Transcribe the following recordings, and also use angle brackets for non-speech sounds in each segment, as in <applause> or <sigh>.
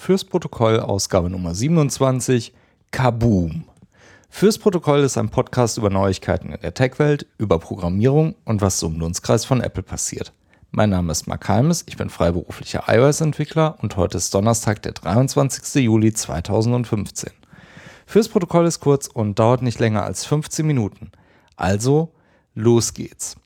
Fürs Protokoll Ausgabe Nummer 27 Kaboom. Fürs Protokoll ist ein Podcast über Neuigkeiten in der Tech-Welt, über Programmierung und was so im Dunstkreis von Apple passiert. Mein Name ist Mark Halmes, ich bin freiberuflicher iOS-Entwickler und heute ist Donnerstag, der 23. Juli 2015. Fürs Protokoll ist kurz und dauert nicht länger als 15 Minuten. Also, los geht's.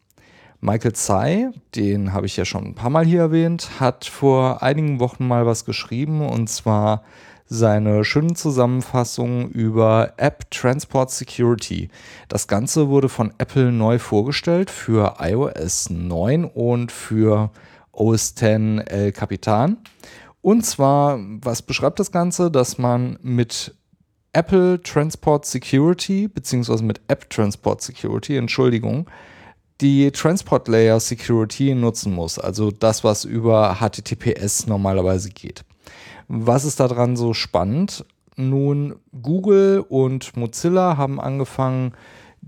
Michael Tsai, den habe ich ja schon ein paar Mal hier erwähnt, hat vor einigen Wochen mal was geschrieben und zwar seine schöne Zusammenfassung über App Transport Security. Das Ganze wurde von Apple neu vorgestellt für iOS 9 und für OS X El Capitan. Und zwar, was beschreibt das Ganze? Dass man mit Apple Transport Security, beziehungsweise mit App Transport Security, Entschuldigung, die Transport Layer Security nutzen muss, also das, was über HTTPS normalerweise geht. Was ist daran so spannend? Nun, Google und Mozilla haben angefangen,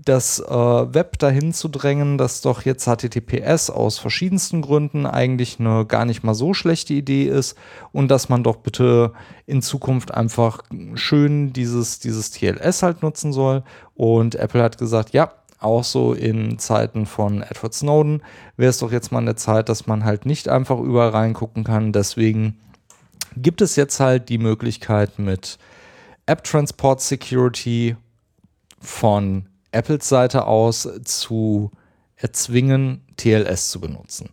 das äh, Web dahin zu drängen, dass doch jetzt HTTPS aus verschiedensten Gründen eigentlich eine gar nicht mal so schlechte Idee ist und dass man doch bitte in Zukunft einfach schön dieses, dieses TLS halt nutzen soll. Und Apple hat gesagt, ja, auch so in Zeiten von Edward Snowden wäre es doch jetzt mal eine Zeit, dass man halt nicht einfach überall reingucken kann. Deswegen gibt es jetzt halt die Möglichkeit mit App Transport Security von Apples Seite aus zu erzwingen, TLS zu benutzen.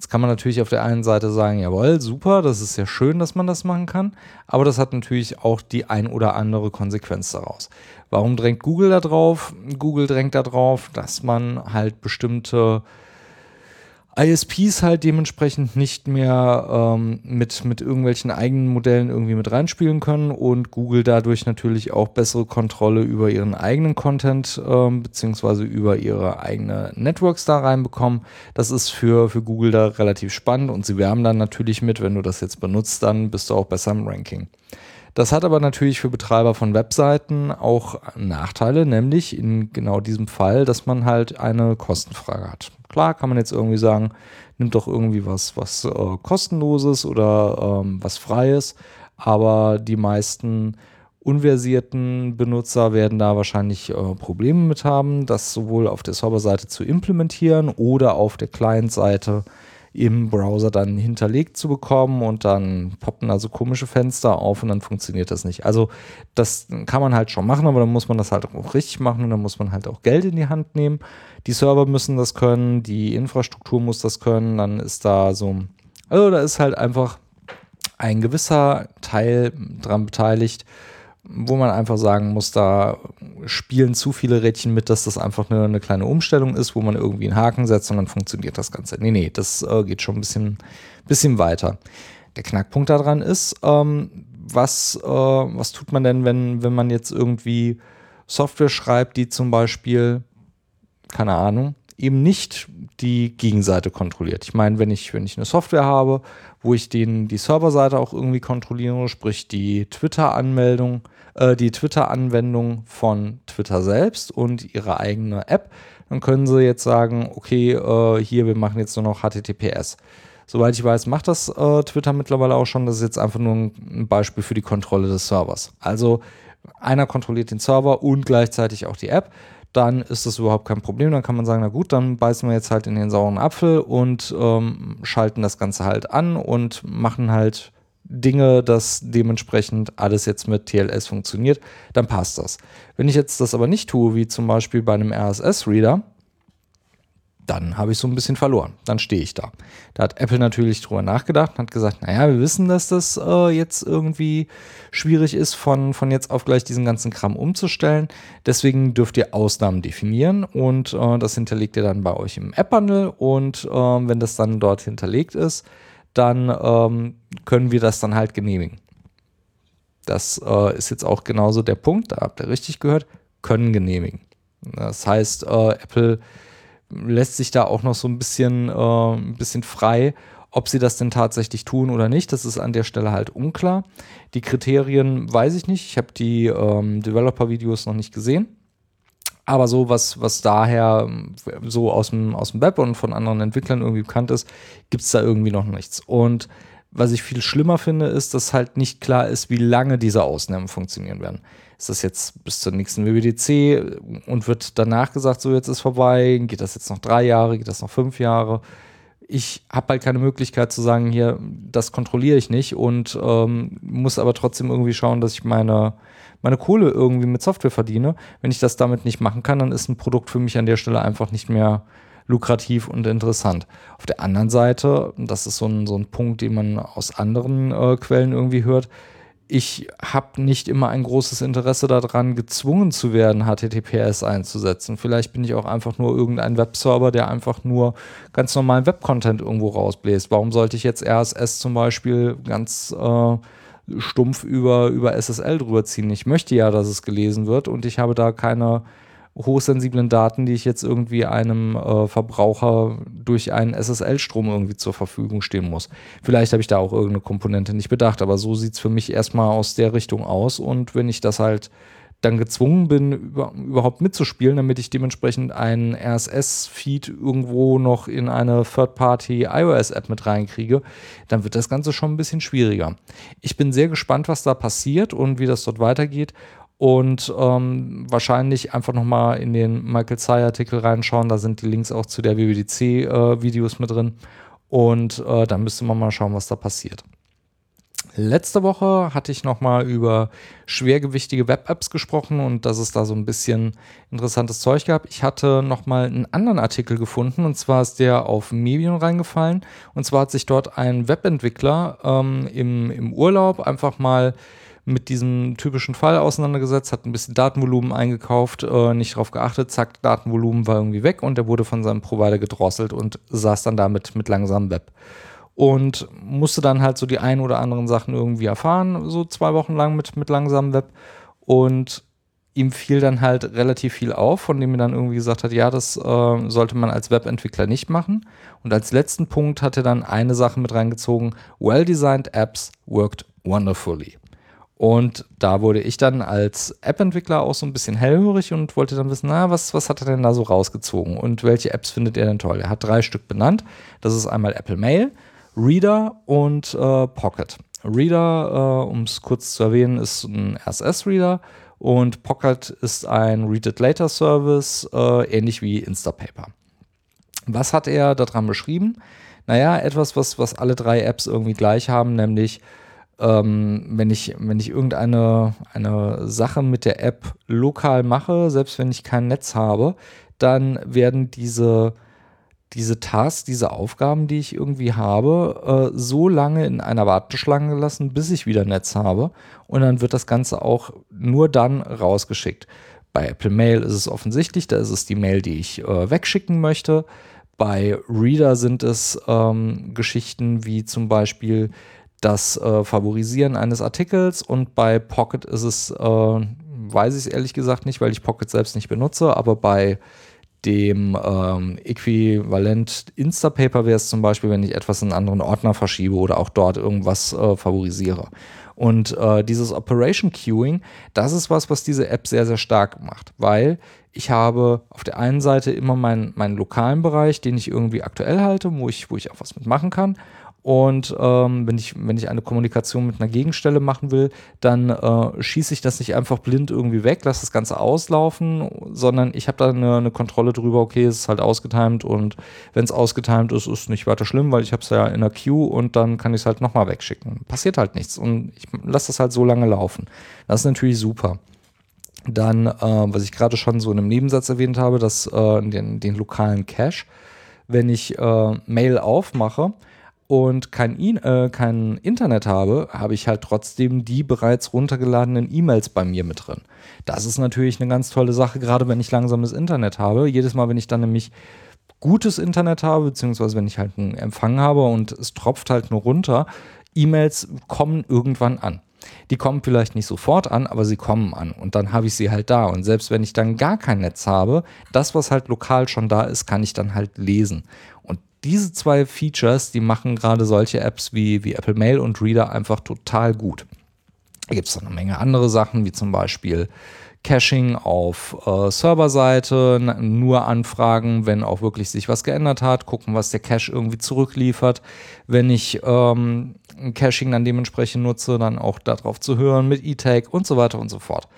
Jetzt kann man natürlich auf der einen Seite sagen, jawohl, super, das ist ja schön, dass man das machen kann, aber das hat natürlich auch die ein oder andere Konsequenz daraus. Warum drängt Google da drauf? Google drängt da drauf, dass man halt bestimmte ISPs halt dementsprechend nicht mehr ähm, mit, mit irgendwelchen eigenen Modellen irgendwie mit reinspielen können und Google dadurch natürlich auch bessere Kontrolle über ihren eigenen Content ähm, beziehungsweise über ihre eigene Networks da reinbekommen. Das ist für, für Google da relativ spannend und sie werben dann natürlich mit, wenn du das jetzt benutzt, dann bist du auch besser im Ranking. Das hat aber natürlich für Betreiber von Webseiten auch Nachteile, nämlich in genau diesem Fall, dass man halt eine Kostenfrage hat. Klar kann man jetzt irgendwie sagen, nimmt doch irgendwie was, was äh, kostenloses oder ähm, was freies, aber die meisten unversierten Benutzer werden da wahrscheinlich äh, Probleme mit haben, das sowohl auf der Serverseite zu implementieren oder auf der Client-Seite im Browser dann hinterlegt zu bekommen und dann poppen also komische Fenster auf und dann funktioniert das nicht. Also das kann man halt schon machen, aber dann muss man das halt auch richtig machen und dann muss man halt auch Geld in die Hand nehmen. Die Server müssen das können, die Infrastruktur muss das können, dann ist da so, also da ist halt einfach ein gewisser Teil dran beteiligt, wo man einfach sagen muss, da spielen zu viele Rädchen mit, dass das einfach eine, eine, kleine Umstellung ist, wo man irgendwie einen Haken setzt und dann funktioniert das Ganze. Nee, nee, das äh, geht schon ein bisschen, bisschen weiter. Der Knackpunkt daran ist, ähm, was, äh, was tut man denn, wenn, wenn man jetzt irgendwie Software schreibt, die zum Beispiel, keine Ahnung, eben nicht die Gegenseite kontrolliert. Ich meine, wenn ich, wenn ich eine Software habe, wo ich den, die Serverseite auch irgendwie kontrolliere, sprich die Twitter-Anmeldung, äh, die Twitter-Anwendung von Twitter selbst und ihre eigene App, dann können sie jetzt sagen, okay, äh, hier, wir machen jetzt nur noch HTTPS. Soweit ich weiß, macht das äh, Twitter mittlerweile auch schon. Das ist jetzt einfach nur ein Beispiel für die Kontrolle des Servers. Also einer kontrolliert den Server und gleichzeitig auch die App dann ist das überhaupt kein Problem. Dann kann man sagen, na gut, dann beißen wir jetzt halt in den sauren Apfel und ähm, schalten das Ganze halt an und machen halt Dinge, dass dementsprechend alles jetzt mit TLS funktioniert, dann passt das. Wenn ich jetzt das aber nicht tue, wie zum Beispiel bei einem RSS-Reader, dann habe ich so ein bisschen verloren. Dann stehe ich da. Da hat Apple natürlich drüber nachgedacht und hat gesagt, naja, wir wissen, dass das äh, jetzt irgendwie schwierig ist, von, von jetzt auf gleich diesen ganzen Kram umzustellen. Deswegen dürft ihr Ausnahmen definieren und äh, das hinterlegt ihr dann bei euch im App-Bundle und äh, wenn das dann dort hinterlegt ist, dann ähm, können wir das dann halt genehmigen. Das äh, ist jetzt auch genauso der Punkt, da habt ihr richtig gehört, können genehmigen. Das heißt, äh, Apple lässt sich da auch noch so ein bisschen, äh, ein bisschen frei, ob sie das denn tatsächlich tun oder nicht. Das ist an der Stelle halt unklar. Die Kriterien weiß ich nicht. Ich habe die ähm, Developer-Videos noch nicht gesehen. Aber so, was, was daher so aus dem, aus dem Web und von anderen Entwicklern irgendwie bekannt ist, gibt es da irgendwie noch nichts. Und Was ich viel schlimmer finde, ist, dass halt nicht klar ist, wie lange diese Ausnahmen funktionieren werden. Ist das jetzt bis zur nächsten WWDC und wird danach gesagt, so jetzt ist vorbei, geht das jetzt noch drei Jahre, geht das noch fünf Jahre? Ich habe halt keine Möglichkeit zu sagen, hier, das kontrolliere ich nicht und ähm, muss aber trotzdem irgendwie schauen, dass ich meine, meine Kohle irgendwie mit Software verdiene. Wenn ich das damit nicht machen kann, dann ist ein Produkt für mich an der Stelle einfach nicht mehr lukrativ und interessant. Auf der anderen Seite, das ist so ein, so ein Punkt, den man aus anderen äh, Quellen irgendwie hört, ich habe nicht immer ein großes Interesse daran, gezwungen zu werden, HTTPS einzusetzen. Vielleicht bin ich auch einfach nur irgendein Webserver, der einfach nur ganz normalen Web-Content irgendwo rausbläst. Warum sollte ich jetzt RSS zum Beispiel ganz äh, stumpf über, über SSL drüber ziehen? Ich möchte ja, dass es gelesen wird und ich habe da keine hochsensiblen Daten, die ich jetzt irgendwie einem äh, Verbraucher durch einen SSL-Strom irgendwie zur Verfügung stehen muss. Vielleicht habe ich da auch irgendeine Komponente nicht bedacht, aber so sieht es für mich erstmal aus der Richtung aus. Und wenn ich das halt dann gezwungen bin, über, überhaupt mitzuspielen, damit ich dementsprechend einen RSS-Feed irgendwo noch in eine Third-Party-iOS-App mit reinkriege, dann wird das Ganze schon ein bisschen schwieriger. Ich bin sehr gespannt, was da passiert und wie das dort weitergeht und ähm, wahrscheinlich einfach nochmal in den Michael Tsai Artikel reinschauen. Da sind die Links auch zu der WWDC-Videos äh, mit drin. Und äh, dann müsste man mal schauen, was da passiert. Letzte Woche hatte ich nochmal über schwergewichtige Web-Apps gesprochen und dass es da so ein bisschen interessantes Zeug gab. Ich hatte nochmal einen anderen Artikel gefunden und zwar ist der auf Medium reingefallen. Und zwar hat sich dort ein Webentwickler ähm, im, im Urlaub einfach mal mit diesem typischen Fall auseinandergesetzt, hat ein bisschen Datenvolumen eingekauft, äh, nicht darauf geachtet, zack, Datenvolumen war irgendwie weg und er wurde von seinem Provider gedrosselt und saß dann damit mit langsamem Web. Und musste dann halt so die ein oder anderen Sachen irgendwie erfahren, so zwei Wochen lang mit, mit langsamem Web. Und ihm fiel dann halt relativ viel auf, von dem er dann irgendwie gesagt hat, ja, das äh, sollte man als Webentwickler nicht machen. Und als letzten Punkt hat er dann eine Sache mit reingezogen, well-designed apps worked wonderfully. Und da wurde ich dann als App-Entwickler auch so ein bisschen hellhörig und wollte dann wissen, na, was, was hat er denn da so rausgezogen und welche Apps findet er denn toll? Er hat drei Stück benannt. Das ist einmal Apple Mail, Reader und äh, Pocket. Reader, äh, um es kurz zu erwähnen, ist ein RSS-Reader und Pocket ist ein Read It Later Service, äh, ähnlich wie Instapaper. Was hat er daran beschrieben? Naja, etwas, was, was alle drei Apps irgendwie gleich haben, nämlich ähm, wenn, ich, wenn ich irgendeine eine Sache mit der App lokal mache, selbst wenn ich kein Netz habe, dann werden diese, diese Tasks, diese Aufgaben, die ich irgendwie habe, äh, so lange in einer Warteschlange gelassen, bis ich wieder Netz habe. Und dann wird das Ganze auch nur dann rausgeschickt. Bei Apple Mail ist es offensichtlich, da ist es die Mail, die ich äh, wegschicken möchte. Bei Reader sind es ähm, Geschichten wie zum Beispiel das äh, Favorisieren eines Artikels und bei Pocket ist es, äh, weiß ich es ehrlich gesagt nicht, weil ich Pocket selbst nicht benutze, aber bei dem ähm, Äquivalent Instapaper wäre es zum Beispiel, wenn ich etwas in einen anderen Ordner verschiebe oder auch dort irgendwas äh, favorisiere. Und äh, dieses Operation Queuing, das ist was, was diese App sehr, sehr stark macht, weil ich habe auf der einen Seite immer meinen, meinen lokalen Bereich, den ich irgendwie aktuell halte, wo ich, wo ich auch was mitmachen kann. Und ähm, wenn, ich, wenn ich eine Kommunikation mit einer Gegenstelle machen will, dann äh, schieße ich das nicht einfach blind irgendwie weg, lasse das Ganze auslaufen, sondern ich habe da eine, eine, Kontrolle drüber, okay, es ist halt ausgetimt und wenn es ausgetimt ist, ist nicht weiter schlimm, weil ich habe es ja in der Queue und dann kann ich es halt nochmal wegschicken. Passiert halt nichts und ich lasse das halt so lange laufen. Das ist natürlich super. Dann, äh, was ich gerade schon so in einem Nebensatz erwähnt habe, dass äh, den, den lokalen Cache, wenn ich äh, Mail aufmache, und kein, äh, kein Internet habe, habe ich halt trotzdem die bereits runtergeladenen E-Mails bei mir mit drin. Das ist natürlich eine ganz tolle Sache, gerade wenn ich langsames Internet habe. Jedes Mal, wenn ich dann nämlich gutes Internet habe, beziehungsweise wenn ich halt einen Empfang habe und es tropft halt nur runter, E-Mails kommen irgendwann an. Die kommen vielleicht nicht sofort an, aber sie kommen an und dann habe ich sie halt da. Und selbst wenn ich dann gar kein Netz habe, das, was halt lokal schon da ist, kann ich dann halt lesen diese zwei Features, die machen gerade solche Apps wie, wie Apple Mail und Reader einfach total gut. Da gibt es noch eine Menge andere Sachen, wie zum Beispiel Caching auf äh, Serverseite, nur anfragen, wenn auch wirklich sich was geändert hat, gucken, was der Cache irgendwie zurückliefert. Wenn ich ähm, Caching dann dementsprechend nutze, dann auch darauf zu hören mit E-Tag und so weiter und so fort.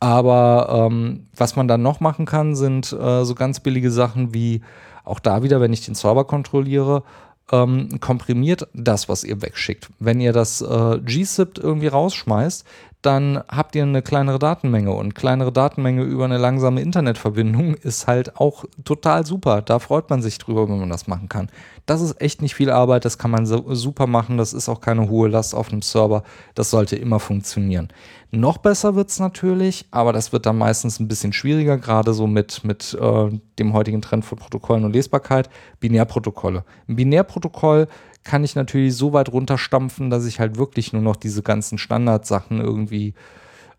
Aber ähm, was man dann noch machen kann, sind äh, so ganz billige Sachen wie auch da wieder, wenn ich den Server kontrolliere, ähm, komprimiert das, was ihr wegschickt. Wenn ihr das äh, gzipped irgendwie rausschmeißt, dann habt ihr eine kleinere Datenmenge und kleinere Datenmenge über eine langsame Internetverbindung <laughs> ist halt auch total super. Da freut man sich drüber, wenn man das machen kann. Das ist echt nicht viel Arbeit, das kann man so, super machen, das ist auch keine hohe Last auf einem Server, das sollte immer funktionieren. Noch besser wird es natürlich, aber das wird dann meistens ein bisschen schwieriger, gerade so mit, mit äh, dem heutigen Trend von Protokollen und Lesbarkeit, Binärprotokolle. Ein Binärprotokoll kann ich natürlich so weit runterstampfen, dass ich halt wirklich nur noch diese ganzen Standardsachen irgendwie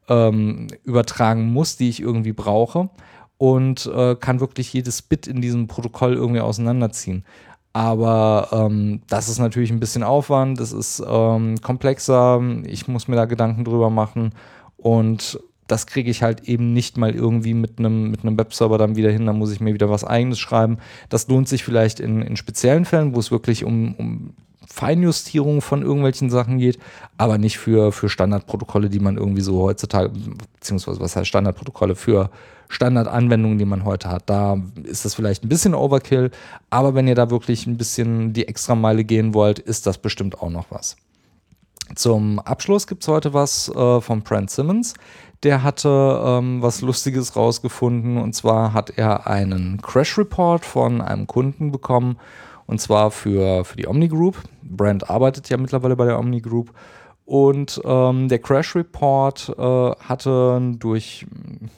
ähm, übertragen muss, die ich irgendwie brauche und äh, kann wirklich jedes Bit in diesem Protokoll irgendwie auseinanderziehen. Aber ähm, das ist natürlich ein bisschen Aufwand, das ist ähm, komplexer, ich muss mir da Gedanken drüber machen. Und das kriege ich halt eben nicht mal irgendwie mit einem mit Webserver dann wieder hin, da muss ich mir wieder was eigenes schreiben. Das lohnt sich vielleicht in, in speziellen Fällen, wo es wirklich um, um Feinjustierung von irgendwelchen Sachen geht, aber nicht für, für Standardprotokolle, die man irgendwie so heutzutage, beziehungsweise was heißt Standardprotokolle, für Standardanwendungen, die man heute hat. Da ist das vielleicht ein bisschen Overkill, aber wenn ihr da wirklich ein bisschen die Extrameile gehen wollt, ist das bestimmt auch noch was. Zum Abschluss gibt es heute was äh, von Brent Simmons. Der hatte ähm, was Lustiges rausgefunden und zwar hat er einen Crash Report von einem Kunden bekommen und zwar für, für die Omni Group. Brent arbeitet ja mittlerweile bei der Omni Group und ähm, der Crash Report äh, hatte durch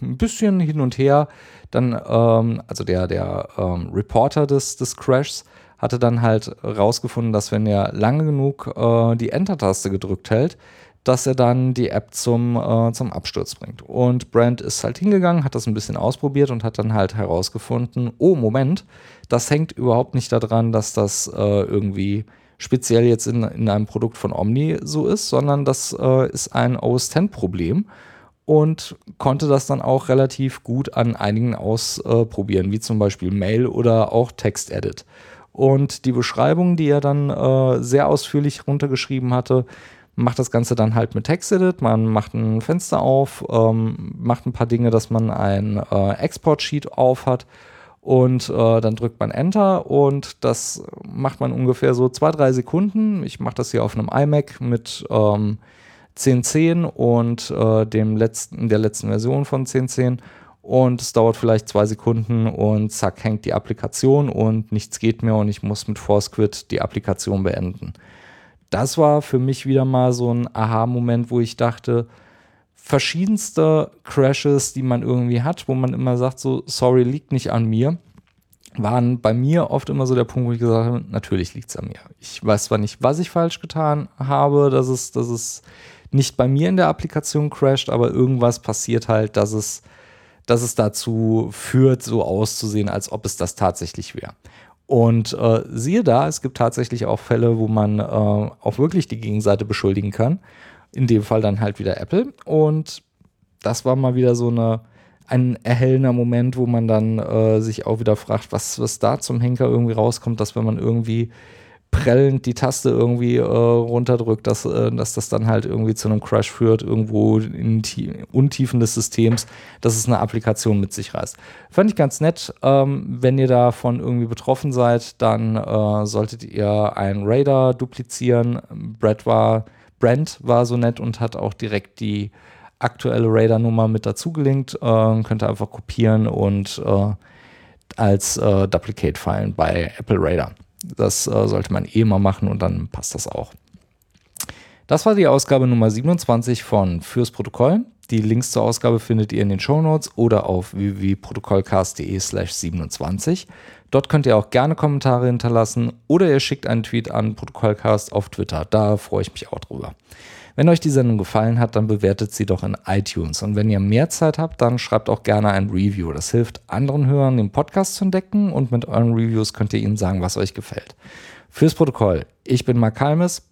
ein bisschen hin und her dann, ähm, also der, der ähm, Reporter des, des Crashs hatte dann halt rausgefunden, dass wenn er lange genug äh, die Enter-Taste gedrückt hält, dass er dann die App zum, äh, zum Absturz bringt. Und Brand ist halt hingegangen, hat das ein bisschen ausprobiert und hat dann halt herausgefunden, oh Moment, das hängt überhaupt nicht daran, dass das äh, irgendwie speziell jetzt in, in einem Produkt von Omni so ist, sondern das äh, ist ein OS X Problem und konnte das dann auch relativ gut an einigen ausprobieren, wie zum Beispiel Mail oder auch Text Edit. Und die Beschreibung, die er dann äh, sehr ausführlich runtergeschrieben hatte, macht das Ganze dann halt mit TextEdit. Man macht ein Fenster auf, ähm, macht ein paar Dinge, dass man ein äh, Export-Sheet auf hat und äh, dann drückt man Enter und das macht man ungefähr so zwei, drei Sekunden. Ich mache das hier auf einem iMac mit ähm, 10.10 und äh, dem letzten, der letzten Version von 10.10 und es dauert vielleicht zwei Sekunden und zack hängt die Applikation und nichts geht mehr und ich muss mit ForceQuit die Applikation beenden. Das war für mich wieder mal so ein Aha-Moment, wo ich dachte, verschiedenste Crashes, die man irgendwie hat, wo man immer sagt, so, sorry, liegt nicht an mir, waren bei mir oft immer so der Punkt, wo ich gesagt habe, natürlich liegt es an mir. Ich weiß zwar nicht, was ich falsch getan habe, dass es, dass es nicht bei mir in der Applikation crasht, aber irgendwas passiert halt, dass es, dass es dazu führt, so auszusehen, als ob es das tatsächlich wäre. Und äh, siehe da, es gibt tatsächlich auch Fälle, wo man äh, auch wirklich die Gegenseite beschuldigen kann. In dem Fall dann halt wieder Apple. Und das war mal wieder so eine, ein erhellender Moment, wo man dann äh, sich auch wieder fragt, was, was da zum Henker irgendwie rauskommt, dass wenn man irgendwie prellend die Taste irgendwie äh, runterdrückt, dass, äh, dass das dann halt irgendwie zu einem Crash führt, irgendwo in Untiefen des Systems, dass es eine Applikation mit sich reißt. Fand ich ganz nett. Ähm, wenn ihr davon irgendwie betroffen seid, dann äh, solltet ihr einen Radar duplizieren. Brad war Brent war so nett und hat auch direkt die aktuelle Radar-Nummer mit dazu gelinkt. Äh, könnt ihr einfach kopieren und äh, als äh, Duplicate-File bei Apple Radar. Das äh, sollte man eh mal machen und dann passt das auch. Das war die Ausgabe Nummer 27 von Fürs Protokoll. Die Links zur Ausgabe findet ihr in den Show Notes oder auf www.protokollcast.de slash 27. Dort könnt ihr auch gerne Kommentare hinterlassen oder ihr schickt einen Tweet an Protokollcast auf Twitter. Da freue ich mich auch drüber. Wenn euch die Sendung gefallen hat, dann bewertet sie doch in iTunes. Und wenn ihr mehr Zeit habt, dann schreibt auch gerne ein Review. Das hilft anderen Hörern, den Podcast zu entdecken und mit euren Reviews könnt ihr ihnen sagen, was euch gefällt. Fürs Protokoll, ich bin Mark Halmes.